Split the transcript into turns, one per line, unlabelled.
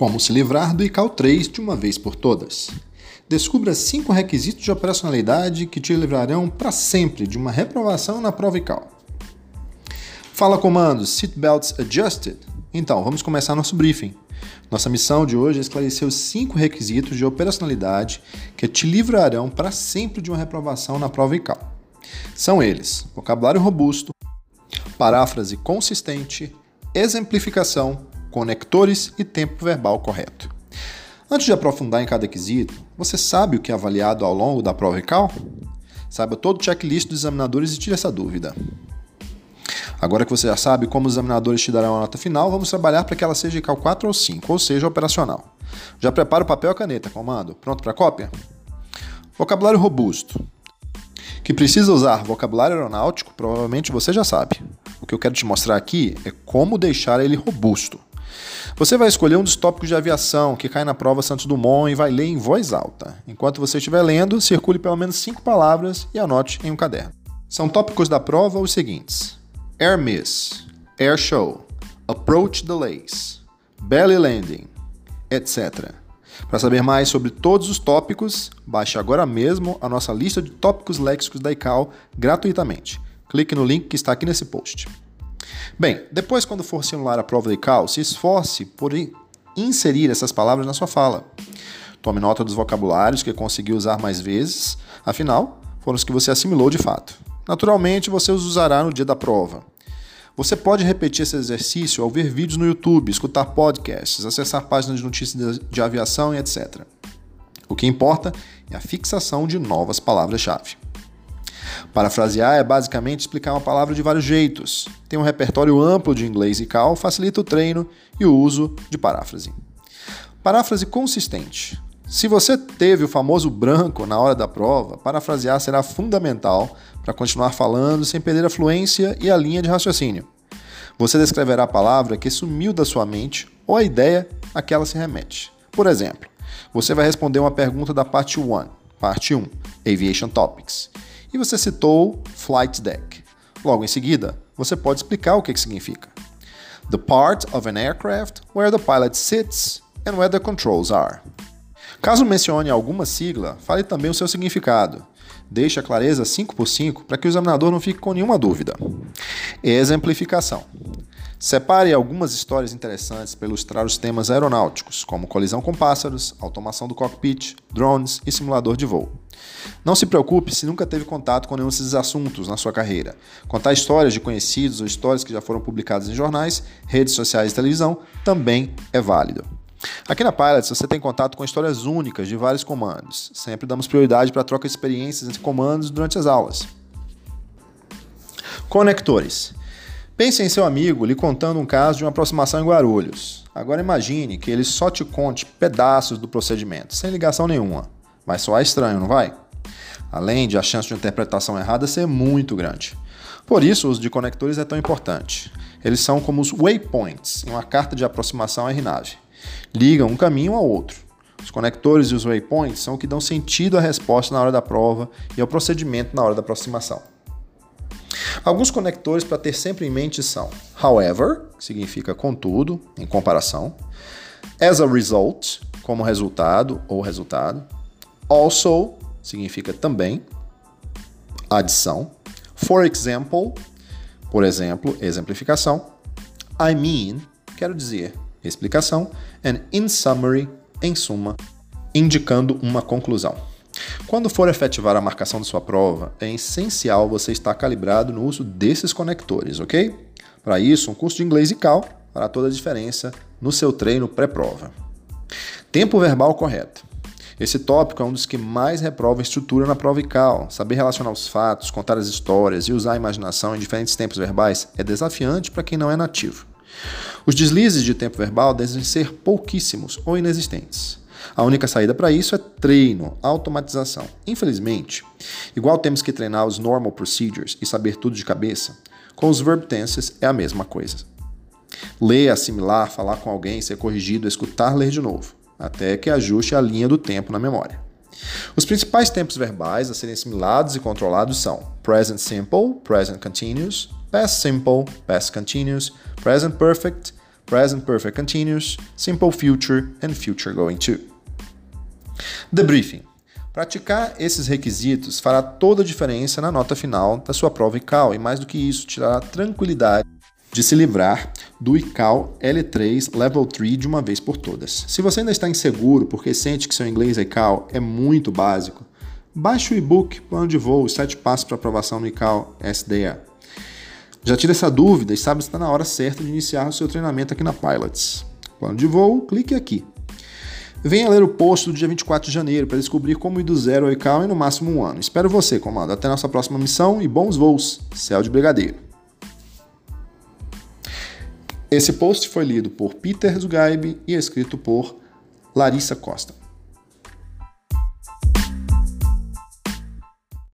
Como se livrar do ICAO 3 de uma vez por todas. Descubra cinco requisitos de operacionalidade que te livrarão para sempre de uma reprovação na prova ICAO. Fala comandos, seatbelts adjusted. Então, vamos começar nosso briefing. Nossa missão de hoje é esclarecer os cinco requisitos de operacionalidade que te livrarão para sempre de uma reprovação na prova ICAO. São eles: vocabulário robusto, paráfrase consistente, exemplificação, conectores e tempo verbal correto. Antes de aprofundar em cada quesito, você sabe o que é avaliado ao longo da prova ICAL? Saiba todo o checklist dos examinadores e tire essa dúvida. Agora que você já sabe como os examinadores te darão a nota final, vamos trabalhar para que ela seja ICAL 4 ou 5, ou seja, operacional. Já prepara o papel e a caneta, comando. Pronto para cópia? Vocabulário robusto. Que precisa usar vocabulário aeronáutico, provavelmente você já sabe. O que eu quero te mostrar aqui é como deixar ele robusto. Você vai escolher um dos tópicos de aviação que cai na prova Santos Dumont e vai ler em voz alta. Enquanto você estiver lendo, circule pelo menos cinco palavras e anote em um caderno. São tópicos da prova os seguintes: Air Miss, Air Show, Approach Delays, Belly Landing, etc. Para saber mais sobre todos os tópicos, baixe agora mesmo a nossa lista de tópicos léxicos da ICAO gratuitamente. Clique no link que está aqui nesse post. Bem, depois, quando for simular a prova de cal, se esforce por inserir essas palavras na sua fala. Tome nota dos vocabulários que conseguiu usar mais vezes, afinal, foram os que você assimilou de fato. Naturalmente, você os usará no dia da prova. Você pode repetir esse exercício ao ver vídeos no YouTube, escutar podcasts, acessar páginas de notícias de aviação e etc. O que importa é a fixação de novas palavras-chave. Parafrasear é basicamente explicar uma palavra de vários jeitos. Tem um repertório amplo de inglês e cal, facilita o treino e o uso de paráfrase. Paráfrase consistente. Se você teve o famoso branco na hora da prova, parafrasear será fundamental para continuar falando sem perder a fluência e a linha de raciocínio. Você descreverá a palavra que sumiu da sua mente ou a ideia a que ela se remete. Por exemplo, você vai responder uma pergunta da parte 1, parte 1, Aviation Topics, e você citou flight deck. Logo em seguida, você pode explicar o que, que significa. The part of an aircraft where the pilot sits and where the controls are. Caso mencione alguma sigla, fale também o seu significado. Deixe a clareza 5 por 5 para que o examinador não fique com nenhuma dúvida. Exemplificação. Separe algumas histórias interessantes para ilustrar os temas aeronáuticos, como colisão com pássaros, automação do cockpit, drones e simulador de voo. Não se preocupe se nunca teve contato com nenhum desses assuntos na sua carreira. Contar histórias de conhecidos ou histórias que já foram publicadas em jornais, redes sociais e televisão também é válido. Aqui na Pilots você tem contato com histórias únicas de vários comandos. Sempre damos prioridade para a troca de experiências entre comandos durante as aulas. Conectores. Pense em seu amigo lhe contando um caso de uma aproximação em Guarulhos. Agora imagine que ele só te conte pedaços do procedimento, sem ligação nenhuma. Vai soar estranho, não vai? Além de a chance de interpretação errada ser muito grande. Por isso, o uso de conectores é tão importante. Eles são como os waypoints em uma carta de aproximação RNAV. Ligam um caminho ao outro. Os conectores e os waypoints são o que dão sentido à resposta na hora da prova e ao procedimento na hora da aproximação. Alguns conectores para ter sempre em mente são however, que significa contudo, em comparação, as a result, como resultado ou resultado, also, significa também, adição, for example, por exemplo, exemplificação, I mean, quero dizer, explicação, and in summary, em suma, indicando uma conclusão. Quando for efetivar a marcação de sua prova, é essencial você estar calibrado no uso desses conectores, ok? Para isso, um curso de inglês e cal fará toda a diferença no seu treino pré-prova. Tempo verbal correto. Esse tópico é um dos que mais reprova estrutura na prova ICAL. Saber relacionar os fatos, contar as histórias e usar a imaginação em diferentes tempos verbais é desafiante para quem não é nativo. Os deslizes de tempo verbal devem ser pouquíssimos ou inexistentes. A única saída para isso é treino, automatização. Infelizmente, igual temos que treinar os normal procedures e saber tudo de cabeça, com os verb tenses é a mesma coisa. Ler, assimilar, falar com alguém, ser corrigido, escutar, ler de novo, até que ajuste a linha do tempo na memória. Os principais tempos verbais a serem assimilados e controlados são present simple, present continuous, past simple, past continuous, present perfect, Present Perfect Continuous, Simple Future and Future Going To. Debriefing. Praticar esses requisitos fará toda a diferença na nota final da sua prova ICAO e, mais do que isso, tirará tranquilidade de se livrar do ICAO L3 Level 3 de uma vez por todas. Se você ainda está inseguro porque sente que seu inglês ICAO é muito básico, baixe o e-book Plano de Voo 7 Passos para Aprovação no ICAO SDA. Já tira essa dúvida e sabe se está na hora certa de iniciar o seu treinamento aqui na Pilots. Plano de voo, clique aqui. Venha ler o post do dia 24 de janeiro para descobrir como ir do zero ao ICAO em no máximo um ano. Espero você, comando. Até nossa próxima missão e bons voos. Céu de Brigadeiro. Esse post foi lido por Peter Zugaib e escrito por Larissa Costa.